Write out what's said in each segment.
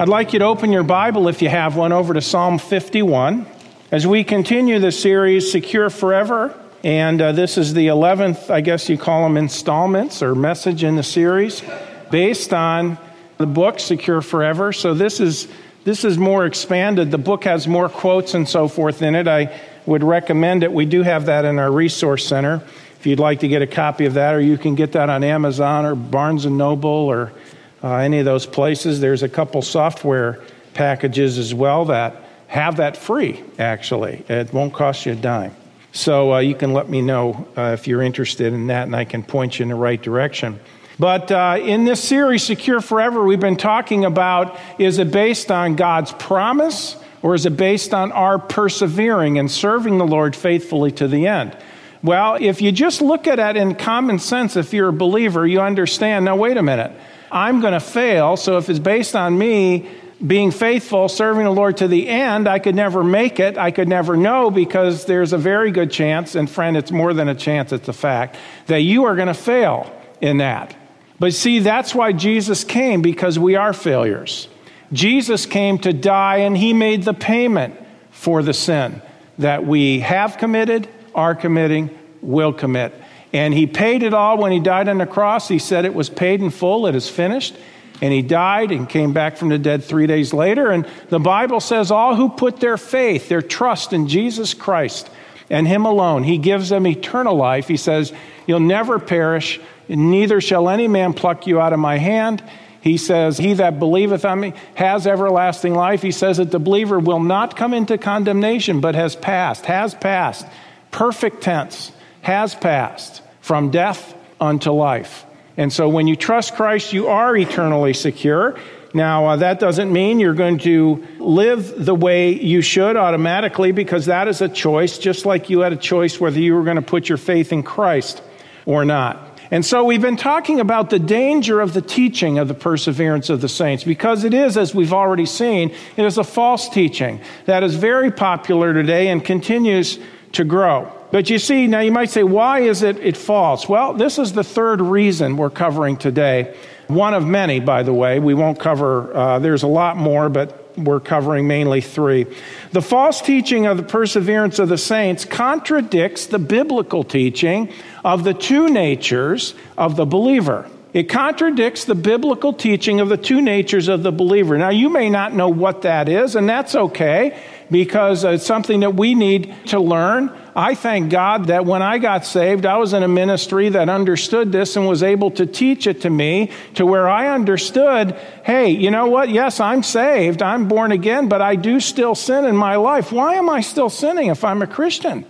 I'd like you to open your Bible, if you have one, over to Psalm 51 as we continue the series Secure Forever. And uh, this is the 11th, I guess you call them installments or message in the series, based on the book Secure Forever. So this is this is more expanded. The book has more quotes and so forth in it. I would recommend it. We do have that in our resource center. If you'd like to get a copy of that, or you can get that on Amazon or Barnes and Noble or uh, any of those places. There's a couple software packages as well that have that free, actually. It won't cost you a dime. So uh, you can let me know uh, if you're interested in that, and I can point you in the right direction. But uh, in this series, Secure Forever, we've been talking about is it based on God's promise or is it based on our persevering and serving the Lord faithfully to the end? Well, if you just look at it in common sense, if you're a believer, you understand now, wait a minute. I'm going to fail, so if it's based on me being faithful, serving the Lord to the end, I could never make it. I could never know because there's a very good chance, and friend, it's more than a chance, it's a fact, that you are going to fail in that. But see, that's why Jesus came, because we are failures. Jesus came to die, and he made the payment for the sin that we have committed, are committing, will commit. And he paid it all when he died on the cross. He said it was paid in full, it is finished. And he died and came back from the dead three days later. And the Bible says, all who put their faith, their trust in Jesus Christ and him alone, he gives them eternal life. He says, You'll never perish, neither shall any man pluck you out of my hand. He says, He that believeth on me has everlasting life. He says that the believer will not come into condemnation, but has passed, has passed, perfect tense, has passed from death unto life. And so when you trust Christ, you are eternally secure. Now, uh, that doesn't mean you're going to live the way you should automatically because that is a choice, just like you had a choice whether you were going to put your faith in Christ or not. And so we've been talking about the danger of the teaching of the perseverance of the saints because it is, as we've already seen, it is a false teaching that is very popular today and continues to grow. But you see, now you might say, why is it, it false? Well, this is the third reason we're covering today. One of many, by the way. We won't cover, uh, there's a lot more, but we're covering mainly three. The false teaching of the perseverance of the saints contradicts the biblical teaching of the two natures of the believer. It contradicts the biblical teaching of the two natures of the believer. Now, you may not know what that is, and that's okay because it's something that we need to learn. I thank God that when I got saved, I was in a ministry that understood this and was able to teach it to me to where I understood hey, you know what? Yes, I'm saved, I'm born again, but I do still sin in my life. Why am I still sinning if I'm a Christian?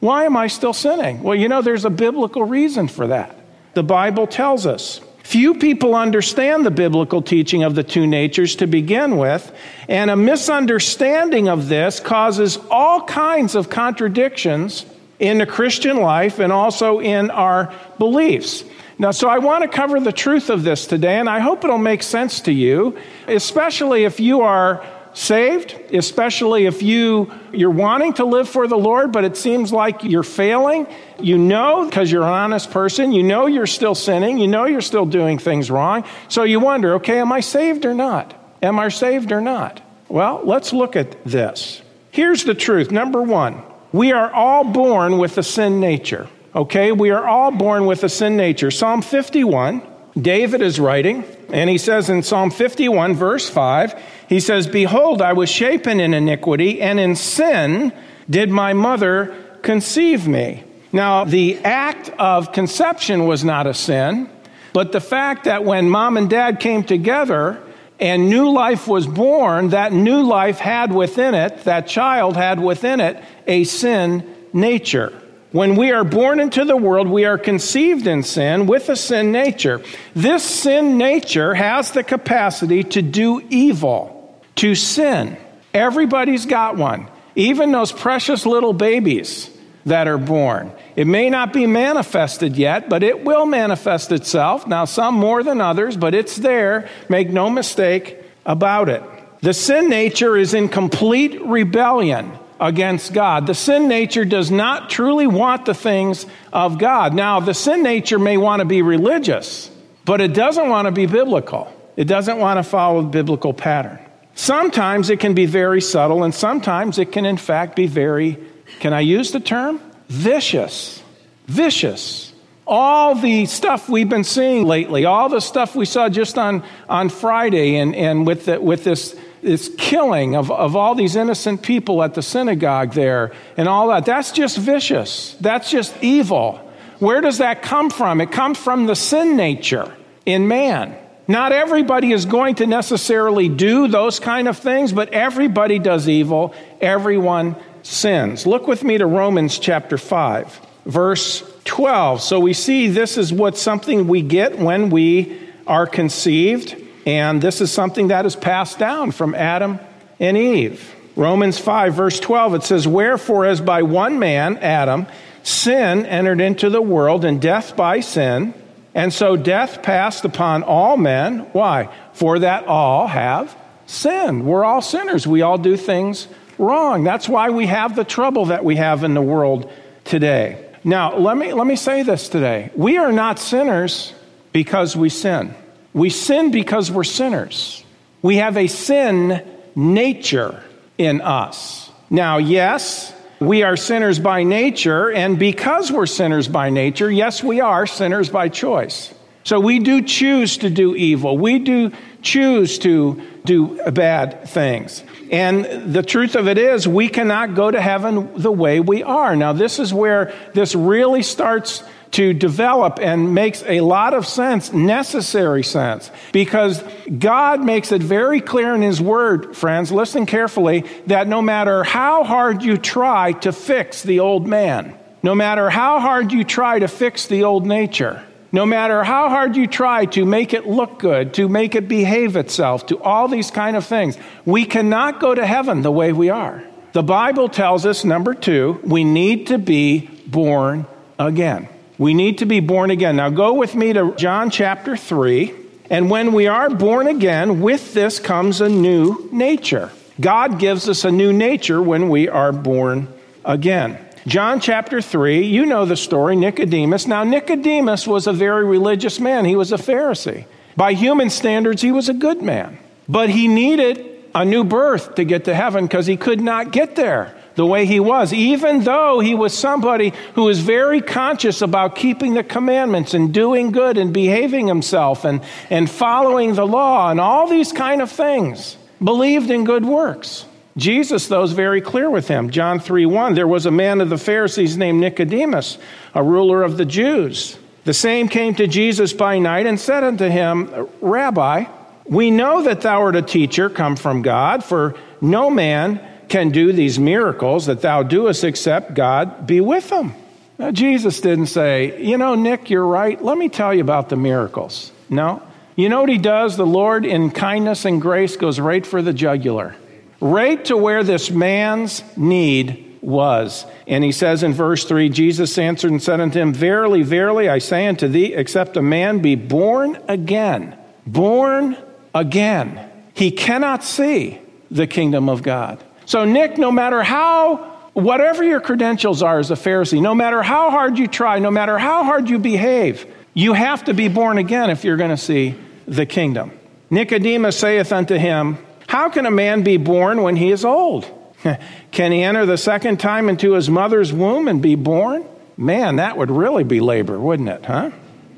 Why am I still sinning? Well, you know, there's a biblical reason for that. The Bible tells us. Few people understand the biblical teaching of the two natures to begin with, and a misunderstanding of this causes all kinds of contradictions in the Christian life and also in our beliefs. Now, so I want to cover the truth of this today, and I hope it'll make sense to you, especially if you are saved, especially if you you're wanting to live for the Lord, but it seems like you're failing. You know because you're an honest person, you know you're still sinning, you know you're still doing things wrong. So you wonder, okay, am I saved or not? Am I saved or not? Well, let's look at this. Here's the truth. Number 1, we are all born with a sin nature. Okay? We are all born with a sin nature. Psalm 51 David is writing, and he says in Psalm 51, verse 5, he says, Behold, I was shapen in iniquity, and in sin did my mother conceive me. Now, the act of conception was not a sin, but the fact that when mom and dad came together and new life was born, that new life had within it, that child had within it, a sin nature. When we are born into the world, we are conceived in sin with a sin nature. This sin nature has the capacity to do evil, to sin. Everybody's got one, even those precious little babies that are born. It may not be manifested yet, but it will manifest itself. Now, some more than others, but it's there. Make no mistake about it. The sin nature is in complete rebellion against God. The sin nature does not truly want the things of God. Now, the sin nature may want to be religious, but it doesn't want to be biblical. It doesn't want to follow the biblical pattern. Sometimes it can be very subtle, and sometimes it can, in fact, be very, can I use the term? Vicious. Vicious. All the stuff we've been seeing lately, all the stuff we saw just on, on Friday, and, and with, the, with this, this killing of, of all these innocent people at the synagogue there, and all that, that's just vicious. That's just evil. Where does that come from? It comes from the sin nature in man. Not everybody is going to necessarily do those kind of things, but everybody does evil. Everyone sins. Look with me to Romans chapter 5, verse 12. So we see this is what something we get when we are conceived, and this is something that is passed down from Adam and Eve. Romans 5, verse 12, it says, Wherefore, as by one man, Adam, sin entered into the world, and death by sin, and so death passed upon all men. Why? For that all have sinned. We're all sinners. We all do things wrong. That's why we have the trouble that we have in the world today. Now, let me, let me say this today. We are not sinners because we sin. We sin because we're sinners. We have a sin nature in us. Now, yes, we are sinners by nature, and because we're sinners by nature, yes, we are sinners by choice. So we do choose to do evil. We do choose to do bad things. And the truth of it is, we cannot go to heaven the way we are. Now, this is where this really starts to develop and makes a lot of sense, necessary sense, because God makes it very clear in His Word, friends, listen carefully, that no matter how hard you try to fix the old man, no matter how hard you try to fix the old nature, no matter how hard you try to make it look good, to make it behave itself, to all these kind of things, we cannot go to heaven the way we are. The Bible tells us, number two, we need to be born again. We need to be born again. Now go with me to John chapter 3. And when we are born again, with this comes a new nature. God gives us a new nature when we are born again. John chapter 3, you know the story, Nicodemus. Now, Nicodemus was a very religious man, he was a Pharisee. By human standards, he was a good man. But he needed a new birth to get to heaven because he could not get there the way he was, even though he was somebody who was very conscious about keeping the commandments and doing good and behaving himself and, and following the law and all these kind of things, believed in good works. Jesus, though, is very clear with him. John 3 1, there was a man of the Pharisees named Nicodemus, a ruler of the Jews. The same came to Jesus by night and said unto him, Rabbi, we know that thou art a teacher come from God, for no man can do these miracles that thou doest except God be with them. Now, Jesus didn't say, You know, Nick, you're right. Let me tell you about the miracles. No. You know what he does? The Lord, in kindness and grace, goes right for the jugular, right to where this man's need was. And he says in verse 3 Jesus answered and said unto him, Verily, verily, I say unto thee, except a man be born again, born again, he cannot see the kingdom of God. So, Nick, no matter how, whatever your credentials are as a Pharisee, no matter how hard you try, no matter how hard you behave, you have to be born again if you're going to see the kingdom. Nicodemus saith unto him, How can a man be born when he is old? can he enter the second time into his mother's womb and be born? Man, that would really be labor, wouldn't it, huh?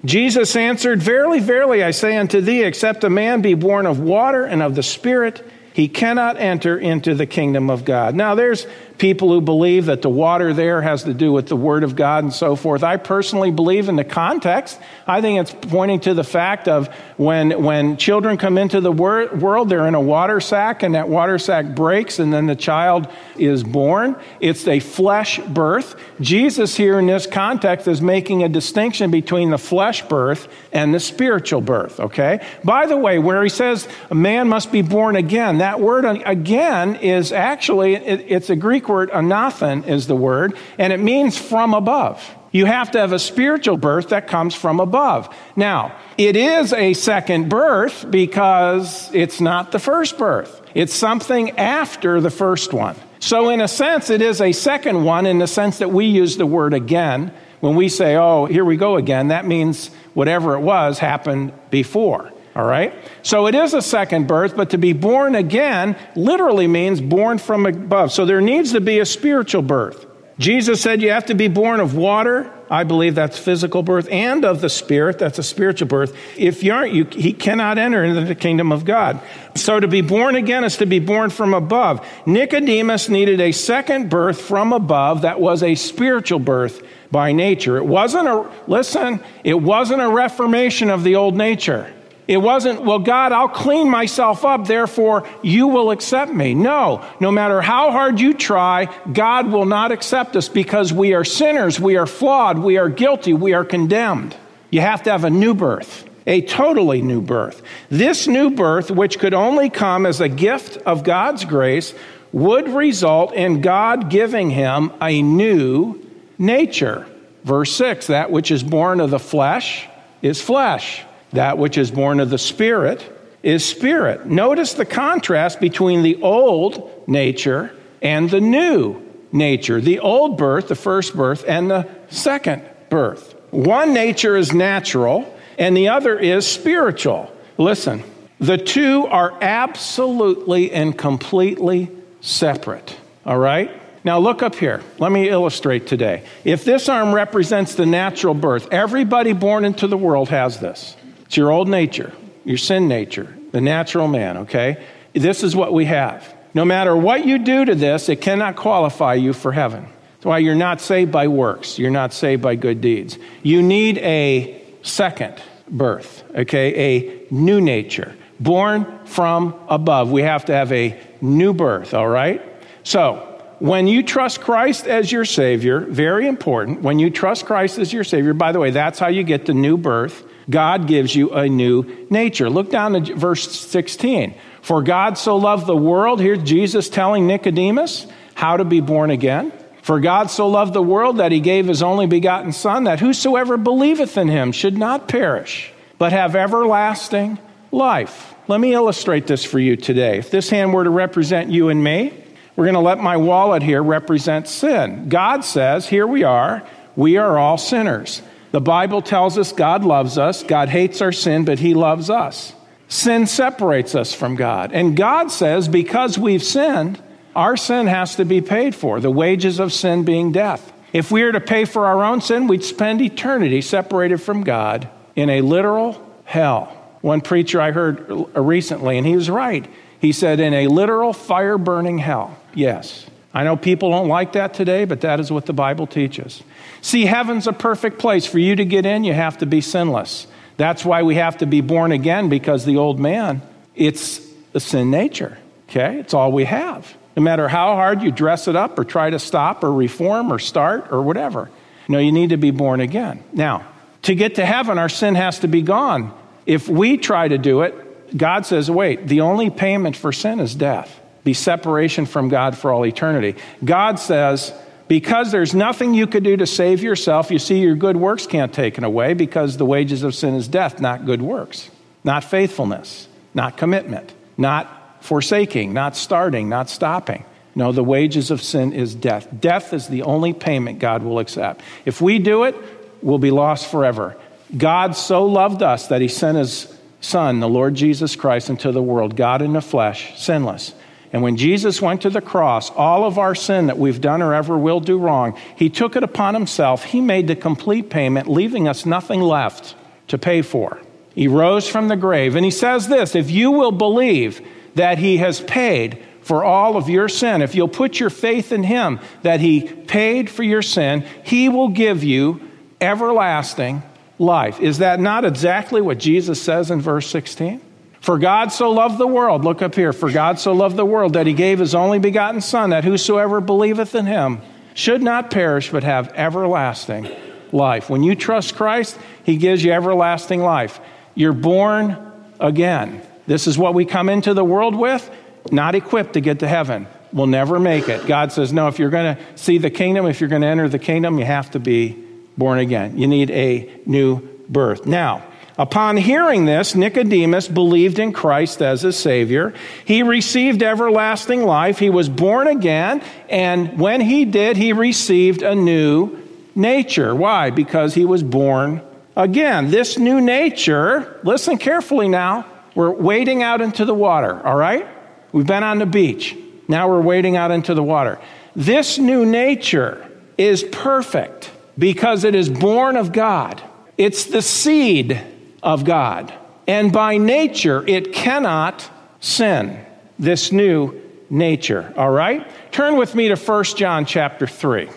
Jesus answered, Verily, verily, I say unto thee, except a man be born of water and of the Spirit, he cannot enter into the kingdom of God. Now, there's people who believe that the water there has to do with the Word of God and so forth. I personally believe in the context. I think it's pointing to the fact of when, when children come into the wor- world, they're in a water sack, and that water sack breaks, and then the child is born. It's a flesh birth. Jesus, here in this context, is making a distinction between the flesh birth and the spiritual birth, okay? By the way, where he says a man must be born again, that word again is actually, it, it's a Greek word, anathen is the word, and it means from above. You have to have a spiritual birth that comes from above. Now, it is a second birth because it's not the first birth. It's something after the first one. So, in a sense, it is a second one in the sense that we use the word again. When we say, oh, here we go again, that means whatever it was happened before. All right? So it is a second birth, but to be born again literally means born from above. So there needs to be a spiritual birth. Jesus said you have to be born of water. I believe that's physical birth and of the spirit. That's a spiritual birth. If you aren't, you, he cannot enter into the kingdom of God. So to be born again is to be born from above. Nicodemus needed a second birth from above that was a spiritual birth by nature. It wasn't a, listen, it wasn't a reformation of the old nature. It wasn't, well, God, I'll clean myself up, therefore you will accept me. No, no matter how hard you try, God will not accept us because we are sinners, we are flawed, we are guilty, we are condemned. You have to have a new birth, a totally new birth. This new birth, which could only come as a gift of God's grace, would result in God giving him a new nature. Verse 6 that which is born of the flesh is flesh that which is born of the Spirit is spirit. Notice the contrast between the old nature and the new nature the old birth, the first birth, and the second birth. One nature is natural, and the other is spiritual. Listen, the two are absolutely and completely separate. All right? Now look up here. Let me illustrate today. If this arm represents the natural birth, everybody born into the world has this. It's your old nature, your sin nature, the natural man, okay? This is what we have. No matter what you do to this, it cannot qualify you for heaven. That's why you're not saved by works, you're not saved by good deeds. You need a second birth, okay? A new nature, born from above. We have to have a new birth, all right? So, when you trust Christ as your Savior, very important, when you trust Christ as your Savior, by the way, that's how you get the new birth. God gives you a new nature. Look down to verse 16. For God so loved the world, here's Jesus telling Nicodemus how to be born again. For God so loved the world that he gave his only begotten Son, that whosoever believeth in him should not perish, but have everlasting life. Let me illustrate this for you today. If this hand were to represent you and me, we're going to let my wallet here represent sin. God says, here we are, we are all sinners. The Bible tells us God loves us. God hates our sin, but He loves us. Sin separates us from God. And God says, because we've sinned, our sin has to be paid for, the wages of sin being death. If we were to pay for our own sin, we'd spend eternity separated from God in a literal hell. One preacher I heard recently, and he was right. He said, in a literal fire burning hell. Yes. I know people don't like that today, but that is what the Bible teaches. See, heaven's a perfect place. For you to get in, you have to be sinless. That's why we have to be born again, because the old man, it's a sin nature. Okay? It's all we have. No matter how hard you dress it up or try to stop or reform or start or whatever. No, you need to be born again. Now, to get to heaven, our sin has to be gone. If we try to do it, God says, wait, the only payment for sin is death be separation from God for all eternity. God says, because there's nothing you could do to save yourself, you see, your good works can't take it away because the wages of sin is death, not good works, not faithfulness, not commitment, not forsaking, not starting, not stopping. No, the wages of sin is death. Death is the only payment God will accept. If we do it, we'll be lost forever. God so loved us that he sent his Son, the Lord Jesus Christ, into the world, God in the flesh, sinless and when Jesus went to the cross, all of our sin that we've done or ever will do wrong, he took it upon himself. He made the complete payment, leaving us nothing left to pay for. He rose from the grave. And he says this if you will believe that he has paid for all of your sin, if you'll put your faith in him that he paid for your sin, he will give you everlasting life. Is that not exactly what Jesus says in verse 16? For God so loved the world, look up here, for God so loved the world that he gave his only begotten Son, that whosoever believeth in him should not perish, but have everlasting life. When you trust Christ, he gives you everlasting life. You're born again. This is what we come into the world with, not equipped to get to heaven. We'll never make it. God says, no, if you're going to see the kingdom, if you're going to enter the kingdom, you have to be born again. You need a new birth. Now, Upon hearing this, Nicodemus believed in Christ as his Savior. He received everlasting life. He was born again. And when he did, he received a new nature. Why? Because he was born Again, this new nature, listen carefully now. We're wading out into the water, all right? We've been on the beach. Now we're wading out into the water. This new nature is perfect because it is born of God. It's the seed of God. And by nature, it cannot sin. This new nature, all right? Turn with me to 1 John chapter 3.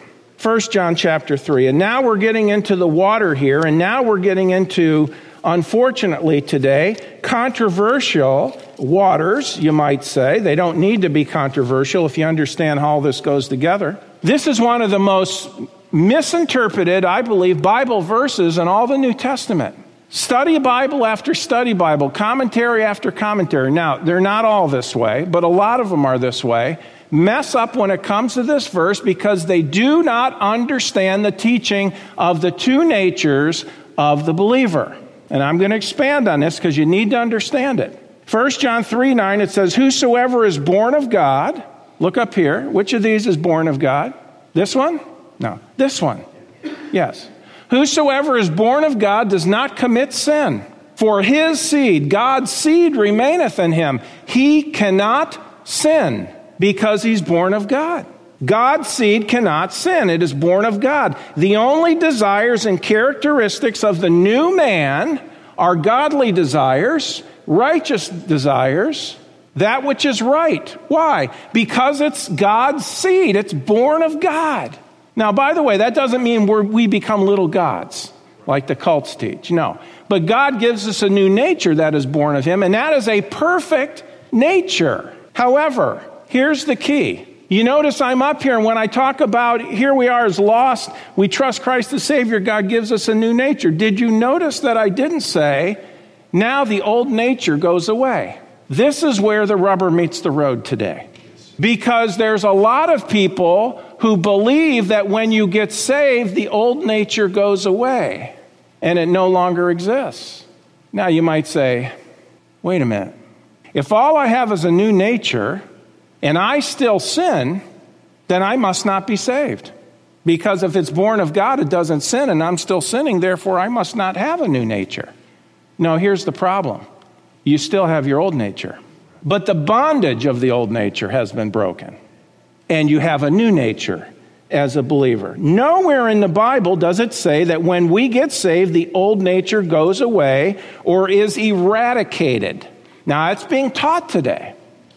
1 John chapter 3. And now we're getting into the water here, and now we're getting into, unfortunately today, controversial waters, you might say. They don't need to be controversial if you understand how all this goes together. This is one of the most misinterpreted, I believe, Bible verses in all the New Testament. Study Bible after study Bible, commentary after commentary. Now, they're not all this way, but a lot of them are this way mess up when it comes to this verse because they do not understand the teaching of the two natures of the believer. And I'm going to expand on this because you need to understand it. 1 John 3 9, it says, Whosoever is born of God, look up here, which of these is born of God? This one? No, this one. Yes. Whosoever is born of God does not commit sin. For his seed, God's seed, remaineth in him. He cannot sin because he's born of God. God's seed cannot sin. It is born of God. The only desires and characteristics of the new man are godly desires, righteous desires, that which is right. Why? Because it's God's seed. It's born of God. Now, by the way, that doesn't mean we become little gods like the cults teach. No. But God gives us a new nature that is born of Him, and that is a perfect nature. However, here's the key. You notice I'm up here, and when I talk about here we are as lost, we trust Christ the Savior, God gives us a new nature. Did you notice that I didn't say, now the old nature goes away? This is where the rubber meets the road today. Because there's a lot of people who believe that when you get saved, the old nature goes away and it no longer exists. Now you might say, wait a minute. If all I have is a new nature, and I still sin, then I must not be saved. Because if it's born of God, it doesn't sin, and I'm still sinning, therefore I must not have a new nature. No, here's the problem you still have your old nature. But the bondage of the old nature has been broken, and you have a new nature as a believer. Nowhere in the Bible does it say that when we get saved, the old nature goes away or is eradicated. Now, it's being taught today.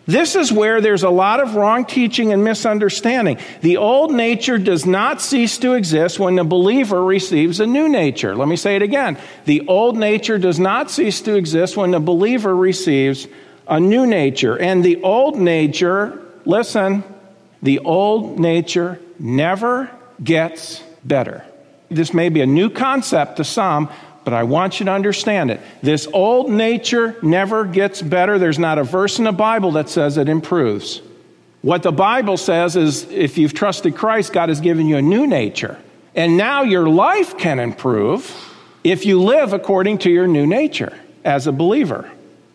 This is where there's a lot of wrong teaching and misunderstanding. The old nature does not cease to exist when the believer receives a new nature. Let me say it again. The old nature does not cease to exist when the believer receives a new nature. And the old nature, listen, the old nature never gets better. This may be a new concept to some, but I want you to understand it. This old nature never gets better. There's not a verse in the Bible that says it improves. What the Bible says is if you've trusted Christ, God has given you a new nature. And now your life can improve if you live according to your new nature as a believer.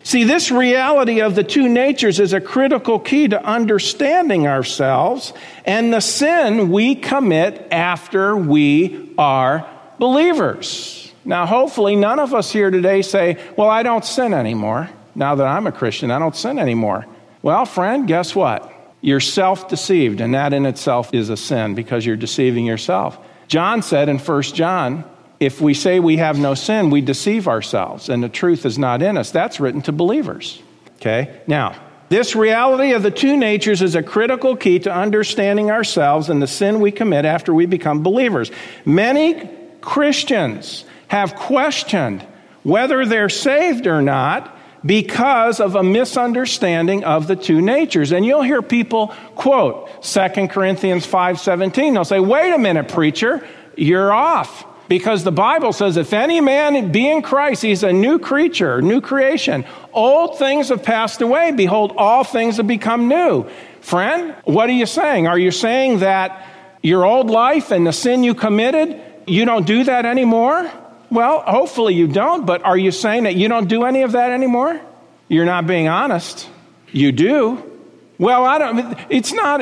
See, this reality of the two natures is a critical key to understanding ourselves and the sin we commit after we are believers. Now, hopefully, none of us here today say, Well, I don't sin anymore. Now that I'm a Christian, I don't sin anymore. Well, friend, guess what? You're self deceived, and that in itself is a sin because you're deceiving yourself. John said in 1 John, if we say we have no sin, we deceive ourselves, and the truth is not in us. That's written to believers. Okay? Now, this reality of the two natures is a critical key to understanding ourselves and the sin we commit after we become believers. Many Christians have questioned whether they're saved or not because of a misunderstanding of the two natures. And you'll hear people quote 2 Corinthians 5:17. They'll say, "Wait a minute, preacher, you're off." Because the Bible says, if any man be in Christ, he's a new creature, new creation. Old things have passed away. Behold, all things have become new. Friend, what are you saying? Are you saying that your old life and the sin you committed, you don't do that anymore? Well, hopefully you don't, but are you saying that you don't do any of that anymore? You're not being honest. You do. Well, I don't, it's not,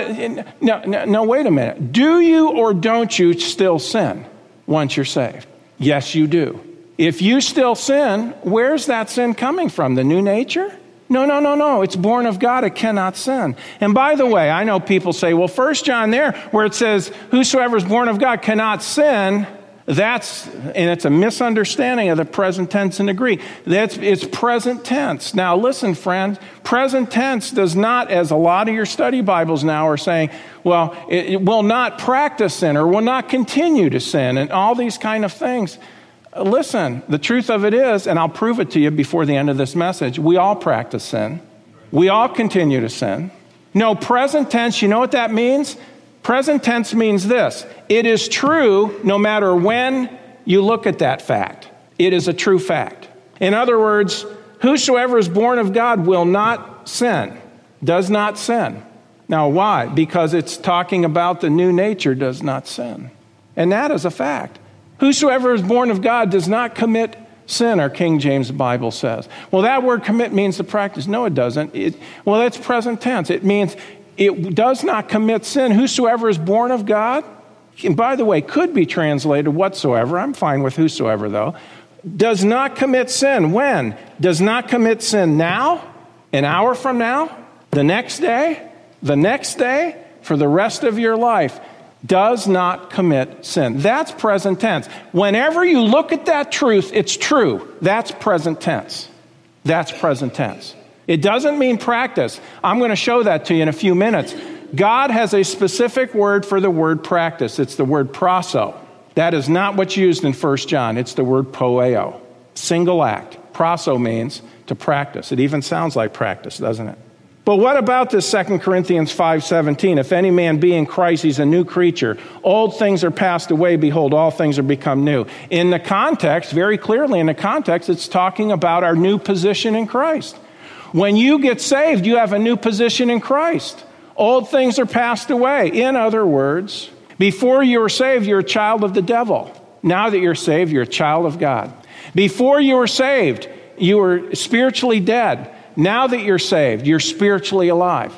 no, no, no, wait a minute. Do you or don't you still sin once you're saved? Yes, you do. If you still sin, where's that sin coming from? The new nature? No, no, no, no. It's born of God. It cannot sin. And by the way, I know people say, well, First John there, where it says, whosoever is born of God cannot sin, that's, and it's a misunderstanding of the present tense in the Greek. That's, it's present tense. Now, listen, friends, present tense does not, as a lot of your study Bibles now are saying, well, it, it will not practice sin or will not continue to sin and all these kind of things. Listen, the truth of it is, and I'll prove it to you before the end of this message, we all practice sin. We all continue to sin. No, present tense, you know what that means? Present tense means this it is true no matter when you look at that fact. It is a true fact. In other words, whosoever is born of God will not sin, does not sin. Now, why? Because it's talking about the new nature does not sin. And that is a fact. Whosoever is born of God does not commit sin, our King James Bible says. Well, that word commit means to practice. No, it doesn't. It, well, that's present tense. It means it does not commit sin. Whosoever is born of God, and by the way, could be translated whatsoever. I'm fine with whosoever, though. Does not commit sin. When? Does not commit sin now? An hour from now? The next day? The next day? For the rest of your life? does not commit sin. That's present tense. Whenever you look at that truth, it's true. That's present tense. That's present tense. It doesn't mean practice. I'm going to show that to you in a few minutes. God has a specific word for the word practice. It's the word prasso. That is not what's used in 1 John. It's the word poeo. Single act. Prasso means to practice. It even sounds like practice, doesn't it? But what about this 2 Corinthians 5:17? If any man be in Christ, he's a new creature. Old things are passed away, behold all things are become new. In the context, very clearly in the context, it's talking about our new position in Christ. When you get saved, you have a new position in Christ. Old things are passed away. In other words, before you were saved, you're a child of the devil. Now that you're saved, you're a child of God. Before you were saved, you were spiritually dead. Now that you're saved, you're spiritually alive.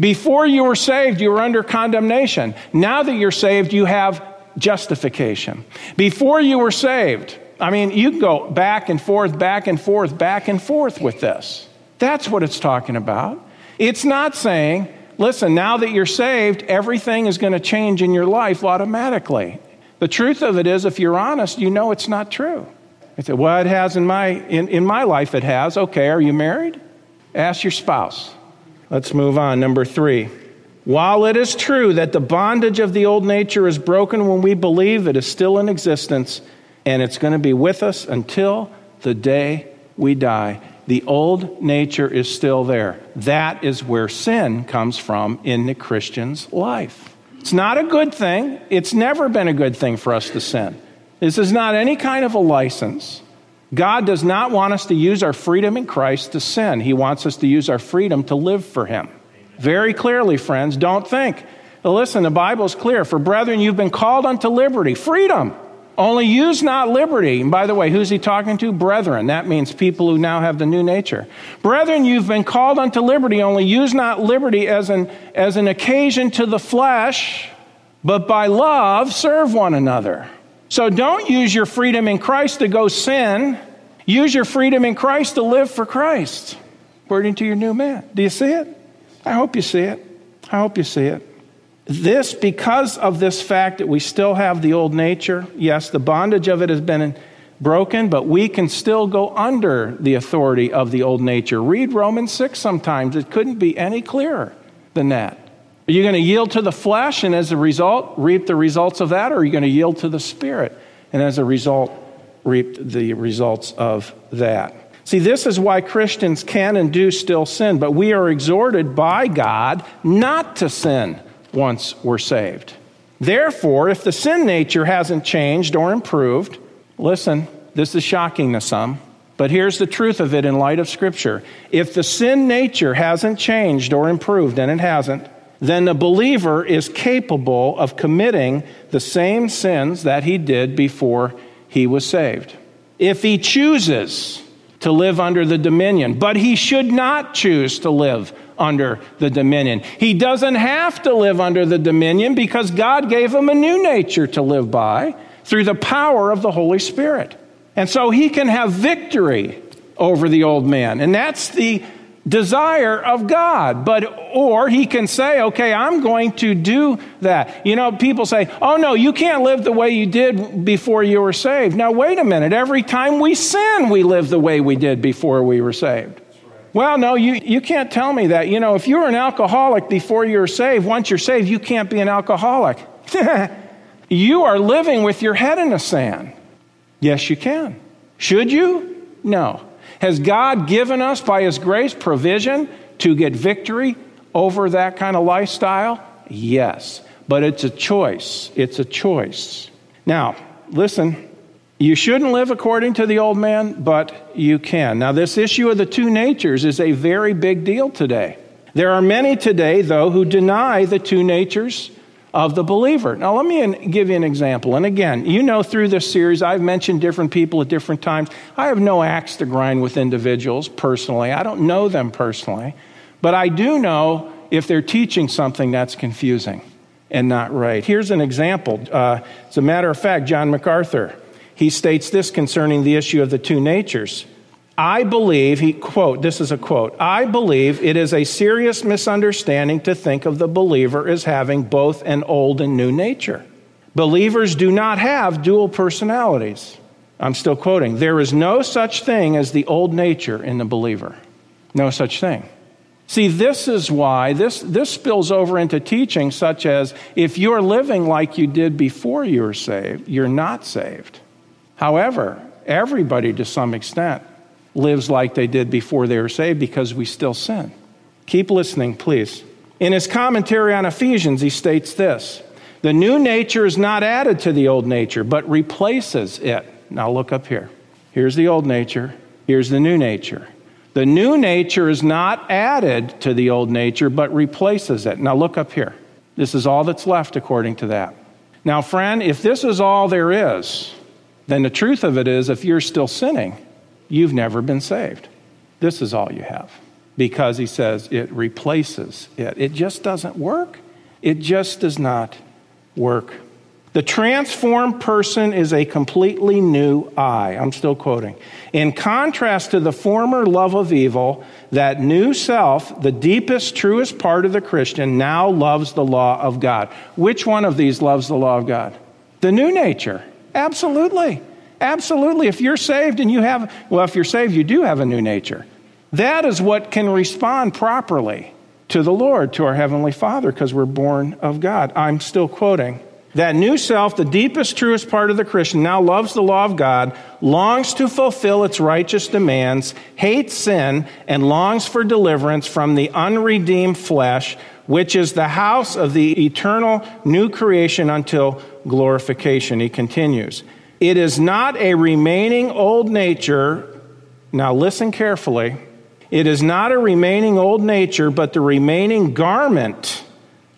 Before you were saved, you were under condemnation. Now that you're saved, you have justification. Before you were saved, I mean, you can go back and forth, back and forth, back and forth with this. That's what it's talking about. It's not saying, listen, now that you're saved, everything is going to change in your life automatically. The truth of it is, if you're honest, you know it's not true. I say, well, it has in my, in, in my life, it has. Okay, are you married? Ask your spouse. Let's move on. Number three. While it is true that the bondage of the old nature is broken when we believe, it is still in existence and it's going to be with us until the day we die. The old nature is still there. That is where sin comes from in the Christian's life. It's not a good thing. It's never been a good thing for us to sin. This is not any kind of a license. God does not want us to use our freedom in Christ to sin. He wants us to use our freedom to live for Him. Very clearly, friends, don't think. Listen, the Bible is clear. For brethren, you've been called unto liberty, freedom. Only use not liberty. And by the way, who's he talking to? Brethren. That means people who now have the new nature. Brethren, you've been called unto liberty. Only use not liberty as an, as an occasion to the flesh, but by love serve one another. So don't use your freedom in Christ to go sin. Use your freedom in Christ to live for Christ, according to your new man. Do you see it? I hope you see it. I hope you see it. This, because of this fact that we still have the old nature, yes, the bondage of it has been broken, but we can still go under the authority of the old nature. Read Romans 6 sometimes. It couldn't be any clearer than that. Are you going to yield to the flesh and as a result reap the results of that, or are you going to yield to the Spirit and as a result reap the results of that? See, this is why Christians can and do still sin, but we are exhorted by God not to sin once we're saved. Therefore, if the sin nature hasn't changed or improved, listen, this is shocking to some, but here's the truth of it in light of Scripture. If the sin nature hasn't changed or improved, and it hasn't, then the believer is capable of committing the same sins that he did before he was saved. If he chooses to live under the dominion, but he should not choose to live under the dominion. He doesn't have to live under the dominion because God gave him a new nature to live by through the power of the Holy Spirit. And so he can have victory over the old man. And that's the desire of God. But, or he can say, okay, I'm going to do that. You know, people say, oh no, you can't live the way you did before you were saved. Now, wait a minute. Every time we sin, we live the way we did before we were saved. Well, no, you, you can't tell me that. You know, if you were an alcoholic before you were saved, once you're saved, you can't be an alcoholic. you are living with your head in the sand. Yes, you can. Should you? No. Has God given us, by His grace, provision to get victory over that kind of lifestyle? Yes. But it's a choice. It's a choice. Now, listen, you shouldn't live according to the old man, but you can. Now, this issue of the two natures is a very big deal today. There are many today, though, who deny the two natures of the believer. Now, let me give you an example. And again, you know, through this series, I've mentioned different people at different times. I have no axe to grind with individuals personally, I don't know them personally. But I do know if they're teaching something that's confusing and not right. Here's an example. Uh, as a matter of fact, John MacArthur, he states this concerning the issue of the two natures. I believe, he quote, this is a quote, I believe it is a serious misunderstanding to think of the believer as having both an old and new nature. Believers do not have dual personalities. I'm still quoting. There is no such thing as the old nature in the believer. No such thing. See, this is why this, this spills over into teaching such as if you're living like you did before you were saved, you're not saved. However, everybody to some extent lives like they did before they were saved because we still sin. Keep listening, please. In his commentary on Ephesians, he states this The new nature is not added to the old nature, but replaces it. Now look up here. Here's the old nature, here's the new nature. The new nature is not added to the old nature, but replaces it. Now look up here. This is all that's left according to that. Now, friend, if this is all there is, then the truth of it is if you're still sinning, you've never been saved. This is all you have. Because he says it replaces it. It just doesn't work. It just does not work. The transformed person is a completely new I. I'm still quoting. In contrast to the former love of evil, that new self, the deepest, truest part of the Christian, now loves the law of God. Which one of these loves the law of God? The new nature. Absolutely. Absolutely. If you're saved and you have, well, if you're saved, you do have a new nature. That is what can respond properly to the Lord, to our Heavenly Father, because we're born of God. I'm still quoting. That new self, the deepest, truest part of the Christian, now loves the law of God, longs to fulfill its righteous demands, hates sin, and longs for deliverance from the unredeemed flesh, which is the house of the eternal new creation until glorification. He continues. It is not a remaining old nature. Now, listen carefully. It is not a remaining old nature, but the remaining garment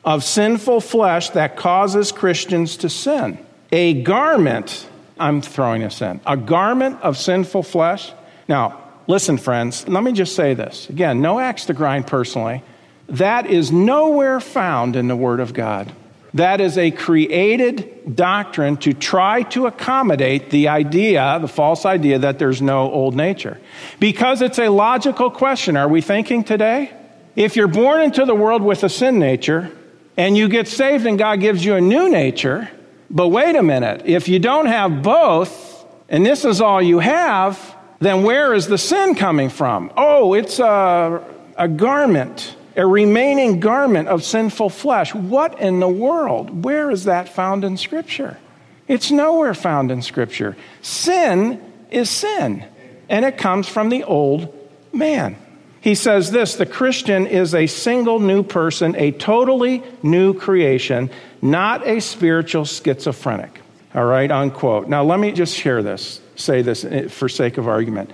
of sinful flesh that causes Christians to sin. A garment, I'm throwing this in, a garment of sinful flesh. Now, listen, friends, let me just say this. Again, no axe to grind personally. That is nowhere found in the Word of God. That is a created doctrine to try to accommodate the idea, the false idea, that there's no old nature. Because it's a logical question. Are we thinking today? If you're born into the world with a sin nature and you get saved and God gives you a new nature, but wait a minute, if you don't have both and this is all you have, then where is the sin coming from? Oh, it's a, a garment a remaining garment of sinful flesh. What in the world? Where is that found in Scripture? It's nowhere found in Scripture. Sin is sin, and it comes from the old man. He says this the Christian is a single new person, a totally new creation, not a spiritual schizophrenic. All right, unquote. Now, let me just share this, say this eh, for sake of argument.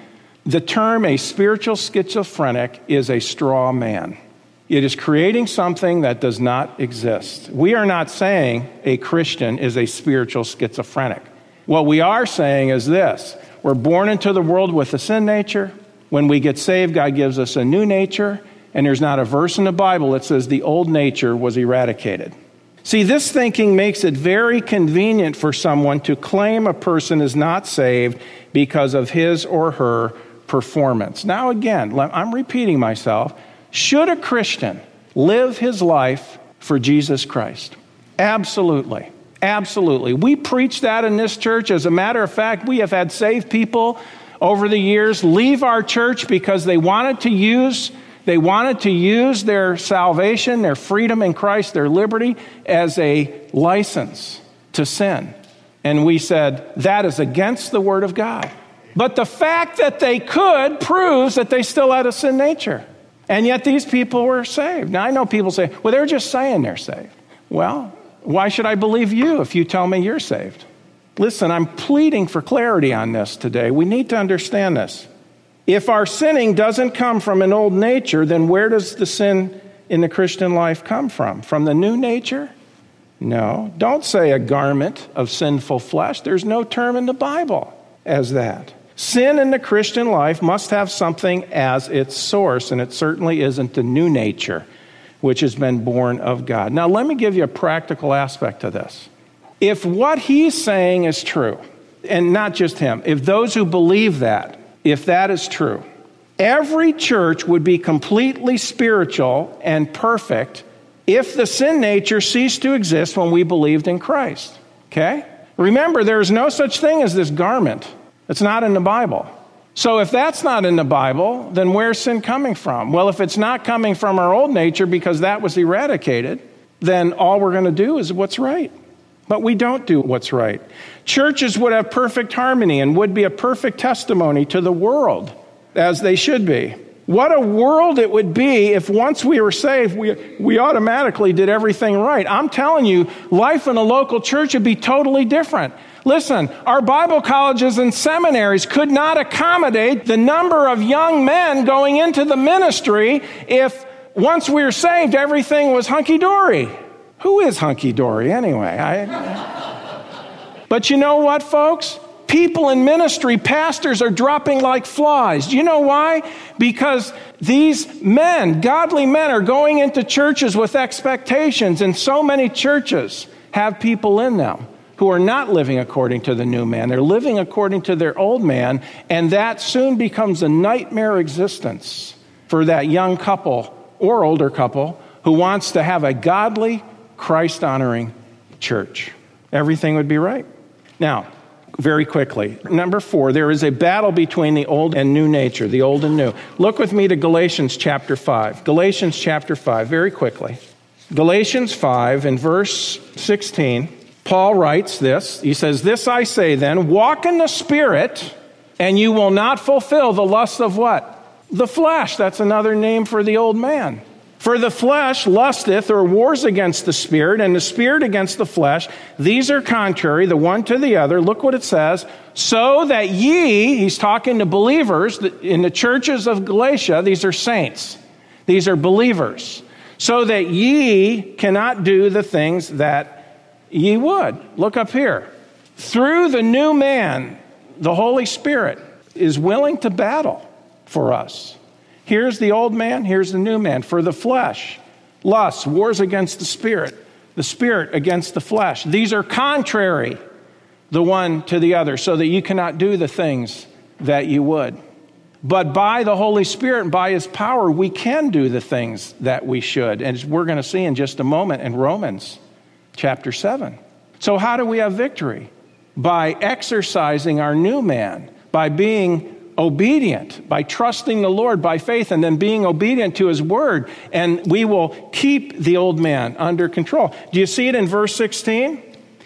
The term a spiritual schizophrenic is a straw man. It is creating something that does not exist. We are not saying a Christian is a spiritual schizophrenic. What we are saying is this we're born into the world with a sin nature. When we get saved, God gives us a new nature, and there's not a verse in the Bible that says the old nature was eradicated. See, this thinking makes it very convenient for someone to claim a person is not saved because of his or her performance. Now, again, I'm repeating myself. Should a Christian live his life for Jesus Christ? Absolutely. Absolutely. We preach that in this church. As a matter of fact, we have had saved people over the years leave our church because they wanted to use they wanted to use their salvation, their freedom in Christ, their liberty as a license to sin. And we said, that is against the Word of God. But the fact that they could proves that they still had a sin nature. And yet these people were saved. Now I know people say, well, they're just saying they're saved. Well, why should I believe you if you tell me you're saved? Listen, I'm pleading for clarity on this today. We need to understand this. If our sinning doesn't come from an old nature, then where does the sin in the Christian life come from? From the new nature? No. Don't say a garment of sinful flesh. There's no term in the Bible as that. Sin in the Christian life must have something as its source, and it certainly isn't the new nature which has been born of God. Now, let me give you a practical aspect to this. If what he's saying is true, and not just him, if those who believe that, if that is true, every church would be completely spiritual and perfect if the sin nature ceased to exist when we believed in Christ. Okay? Remember, there is no such thing as this garment. It's not in the Bible. So if that's not in the Bible, then where's sin coming from? Well, if it's not coming from our old nature because that was eradicated, then all we're going to do is what's right. But we don't do what's right. Churches would have perfect harmony and would be a perfect testimony to the world, as they should be. What a world it would be if once we were saved, we, we automatically did everything right. I'm telling you, life in a local church would be totally different. Listen, our Bible colleges and seminaries could not accommodate the number of young men going into the ministry if once we were saved, everything was hunky dory. Who is hunky dory anyway? I, but you know what, folks? People in ministry, pastors are dropping like flies. Do you know why? Because these men, godly men, are going into churches with expectations, and so many churches have people in them who are not living according to the new man. They're living according to their old man, and that soon becomes a nightmare existence for that young couple or older couple who wants to have a godly, Christ honoring church. Everything would be right. Now, very quickly. Number four, there is a battle between the old and new nature, the old and new. Look with me to Galatians chapter 5. Galatians chapter 5, very quickly. Galatians 5 in verse 16, Paul writes this. He says, This I say then, walk in the Spirit, and you will not fulfill the lust of what? The flesh. That's another name for the old man. For the flesh lusteth or wars against the spirit, and the spirit against the flesh. These are contrary, the one to the other. Look what it says. So that ye, he's talking to believers in the churches of Galatia, these are saints, these are believers. So that ye cannot do the things that ye would. Look up here. Through the new man, the Holy Spirit is willing to battle for us. Here's the old man, here's the new man. For the flesh, lust, wars against the spirit, the spirit against the flesh. These are contrary the one to the other, so that you cannot do the things that you would. But by the Holy Spirit and by His power, we can do the things that we should. And we're going to see in just a moment in Romans chapter 7. So, how do we have victory? By exercising our new man, by being obedient by trusting the Lord by faith and then being obedient to his word, and we will keep the old man under control. Do you see it in verse 16?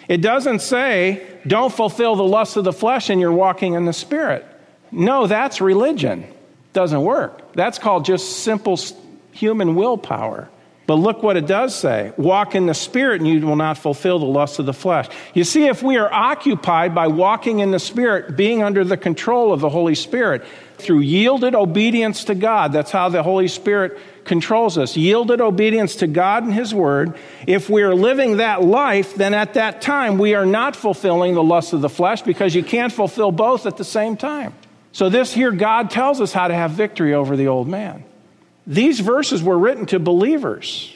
It doesn't say, don't fulfill the lust of the flesh and you're walking in the spirit. No, that's religion. Doesn't work. That's called just simple human willpower. But look what it does say walk in the Spirit, and you will not fulfill the lusts of the flesh. You see, if we are occupied by walking in the Spirit, being under the control of the Holy Spirit, through yielded obedience to God, that's how the Holy Spirit controls us. Yielded obedience to God and His Word. If we are living that life, then at that time we are not fulfilling the lusts of the flesh because you can't fulfill both at the same time. So, this here, God tells us how to have victory over the old man. These verses were written to believers.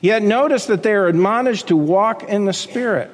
Yet notice that they are admonished to walk in the Spirit.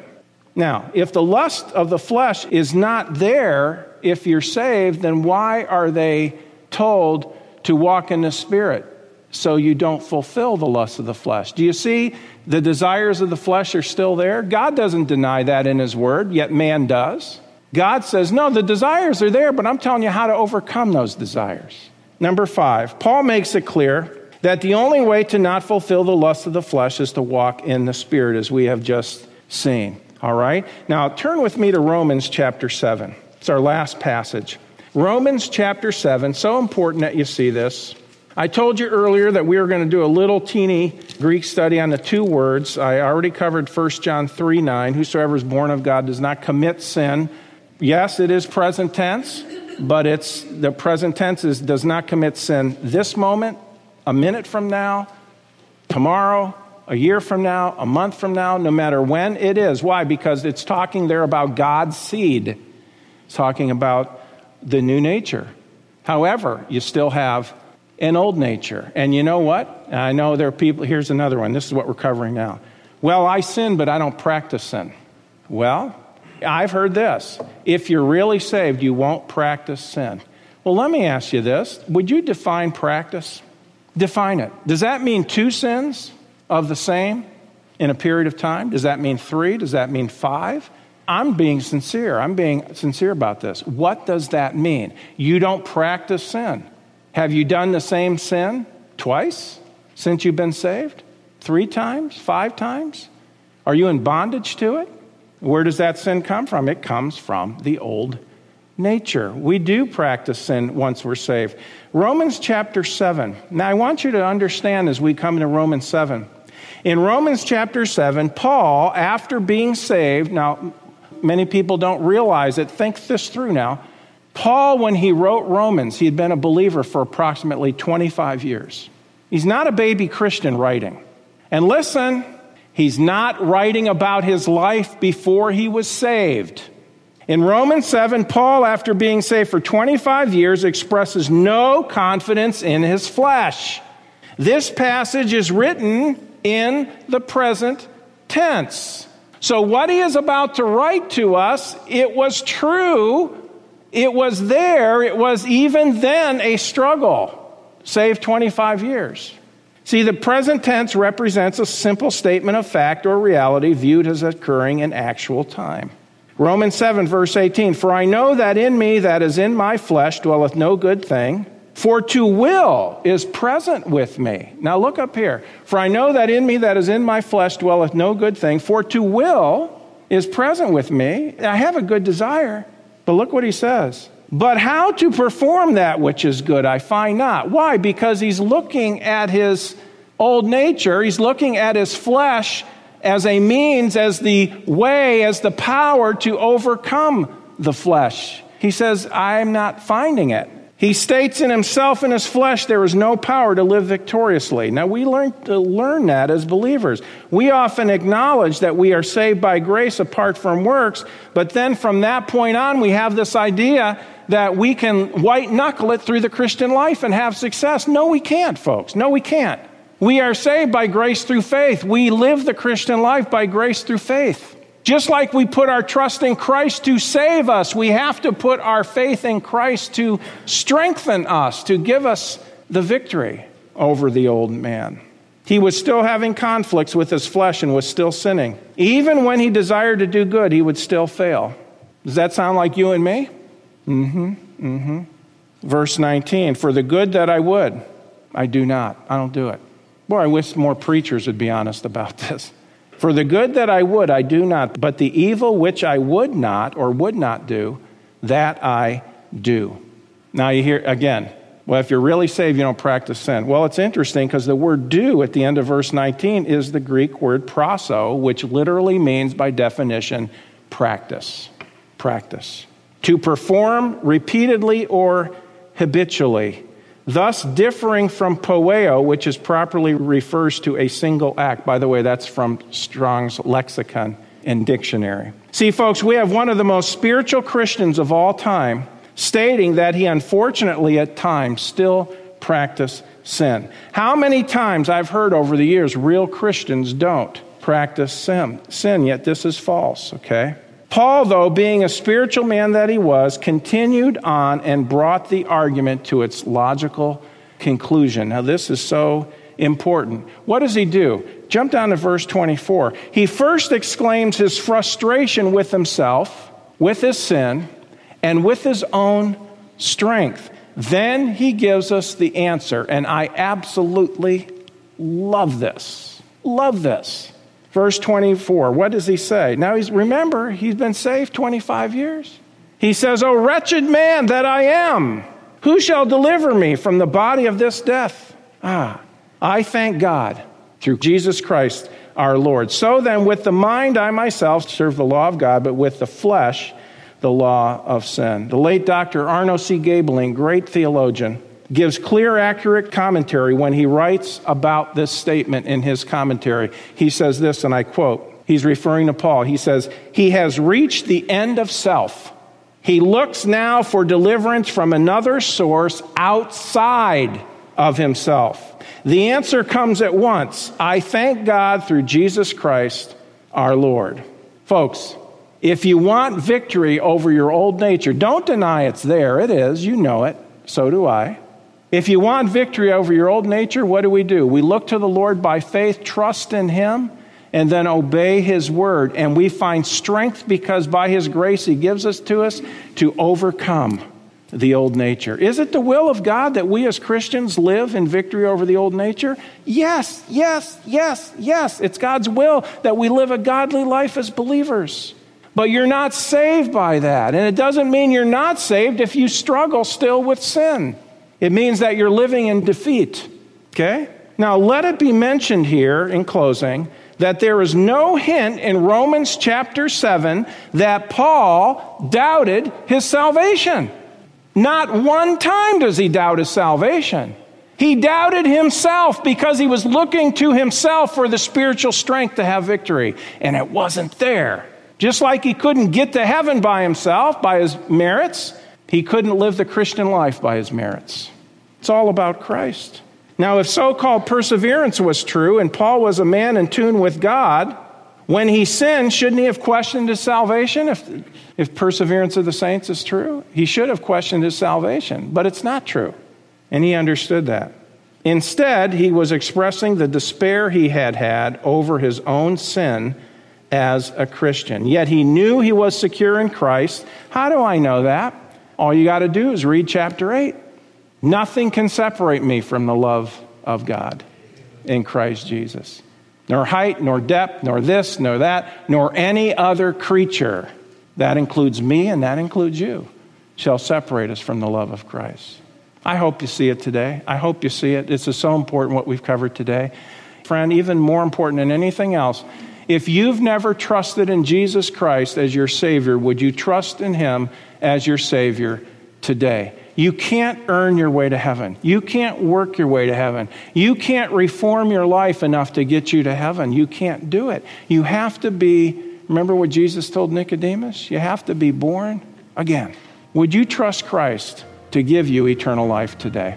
Now, if the lust of the flesh is not there if you're saved, then why are they told to walk in the Spirit? So you don't fulfill the lust of the flesh. Do you see the desires of the flesh are still there? God doesn't deny that in His Word, yet man does. God says, no, the desires are there, but I'm telling you how to overcome those desires. Number five, Paul makes it clear that the only way to not fulfill the lust of the flesh is to walk in the Spirit, as we have just seen. All right? Now, turn with me to Romans chapter 7. It's our last passage. Romans chapter 7, so important that you see this. I told you earlier that we were going to do a little teeny Greek study on the two words. I already covered 1 John 3 9. Whosoever is born of God does not commit sin. Yes, it is present tense, but it's the present tense is does not commit sin this moment a minute from now, tomorrow, a year from now, a month from now, no matter when it is. Why? Because it's talking there about God's seed, it's talking about the new nature. However, you still have an old nature. And you know what? I know there are people, here's another one. This is what we're covering now. Well, I sin, but I don't practice sin. Well, I've heard this. If you're really saved, you won't practice sin. Well, let me ask you this Would you define practice? Define it. Does that mean two sins of the same in a period of time? Does that mean three? Does that mean five? I'm being sincere. I'm being sincere about this. What does that mean? You don't practice sin. Have you done the same sin twice since you've been saved? Three times? Five times? Are you in bondage to it? Where does that sin come from? It comes from the old nature. We do practice sin once we're saved. Romans chapter 7. Now, I want you to understand as we come to Romans 7. In Romans chapter 7, Paul, after being saved, now, many people don't realize it. Think this through now. Paul, when he wrote Romans, he had been a believer for approximately 25 years. He's not a baby Christian writing. And listen, he's not writing about his life before he was saved. In Romans 7, Paul, after being saved for 25 years, expresses no confidence in his flesh. This passage is written in the present tense. So, what he is about to write to us, it was true, it was there, it was even then a struggle, Saved 25 years. See, the present tense represents a simple statement of fact or reality viewed as occurring in actual time. Romans 7, verse 18 For I know that in me, that is in my flesh, dwelleth no good thing. For to will is present with me. Now look up here. For I know that in me, that is in my flesh, dwelleth no good thing. For to will is present with me. I have a good desire. But look what he says. But how to perform that which is good, I find not. Why? Because he's looking at his old nature, he's looking at his flesh as a means, as the way, as the power to overcome the flesh. He says, I'm not finding it. He states in himself and his flesh there is no power to live victoriously. Now, we learn to learn that as believers. We often acknowledge that we are saved by grace apart from works, but then from that point on, we have this idea that we can white knuckle it through the Christian life and have success. No, we can't, folks. No, we can't. We are saved by grace through faith. We live the Christian life by grace through faith. Just like we put our trust in Christ to save us, we have to put our faith in Christ to strengthen us, to give us the victory over the old man. He was still having conflicts with his flesh and was still sinning. Even when he desired to do good, he would still fail. Does that sound like you and me? Mm hmm. Mm hmm. Verse 19 For the good that I would, I do not. I don't do it. Boy, I wish more preachers would be honest about this. For the good that I would, I do not, but the evil which I would not or would not do, that I do. Now you hear again, well, if you're really saved, you don't practice sin. Well, it's interesting because the word do at the end of verse 19 is the Greek word prasso, which literally means, by definition, practice. Practice. To perform repeatedly or habitually thus differing from poieo, which is properly refers to a single act. By the way, that's from Strong's lexicon and dictionary. See, folks, we have one of the most spiritual Christians of all time stating that he unfortunately at times still practice sin. How many times I've heard over the years real Christians don't practice sin, sin yet this is false, okay? Paul, though, being a spiritual man that he was, continued on and brought the argument to its logical conclusion. Now, this is so important. What does he do? Jump down to verse 24. He first exclaims his frustration with himself, with his sin, and with his own strength. Then he gives us the answer, and I absolutely love this. Love this. Verse 24, what does he say? Now he's remember, he's been saved 25 years. He says, "O wretched man that I am, who shall deliver me from the body of this death?" Ah, I thank God through Jesus Christ our Lord. So then with the mind I myself serve the law of God, but with the flesh the law of sin. The late Dr. Arno C. Gaebelein, great theologian, gives clear, accurate commentary when he writes about this statement in his commentary. He says this, and I quote, he's referring to Paul. He says, He has reached the end of self. He looks now for deliverance from another source outside of himself. The answer comes at once I thank God through Jesus Christ our Lord. Folks, if you want victory over your old nature, don't deny it's there. It is. You know it. So do I. If you want victory over your old nature, what do we do? We look to the Lord by faith, trust in Him, and then obey His word. And we find strength because by His grace He gives us to us to overcome the old nature. Is it the will of God that we as Christians live in victory over the old nature? Yes, yes, yes, yes. It's God's will that we live a godly life as believers. But you're not saved by that. And it doesn't mean you're not saved if you struggle still with sin. It means that you're living in defeat. Okay? Now, let it be mentioned here in closing that there is no hint in Romans chapter 7 that Paul doubted his salvation. Not one time does he doubt his salvation. He doubted himself because he was looking to himself for the spiritual strength to have victory, and it wasn't there. Just like he couldn't get to heaven by himself, by his merits, he couldn't live the Christian life by his merits. It's all about Christ. Now, if so called perseverance was true and Paul was a man in tune with God, when he sinned, shouldn't he have questioned his salvation if, if perseverance of the saints is true? He should have questioned his salvation, but it's not true. And he understood that. Instead, he was expressing the despair he had had over his own sin as a Christian. Yet he knew he was secure in Christ. How do I know that? All you got to do is read chapter 8. Nothing can separate me from the love of God in Christ Jesus. Nor height, nor depth, nor this, nor that, nor any other creature, that includes me and that includes you, shall separate us from the love of Christ. I hope you see it today. I hope you see it. This is so important what we've covered today. Friend, even more important than anything else, if you've never trusted in Jesus Christ as your Savior, would you trust in Him as your Savior today? You can't earn your way to heaven. You can't work your way to heaven. You can't reform your life enough to get you to heaven. You can't do it. You have to be, remember what Jesus told Nicodemus? You have to be born again. Would you trust Christ to give you eternal life today?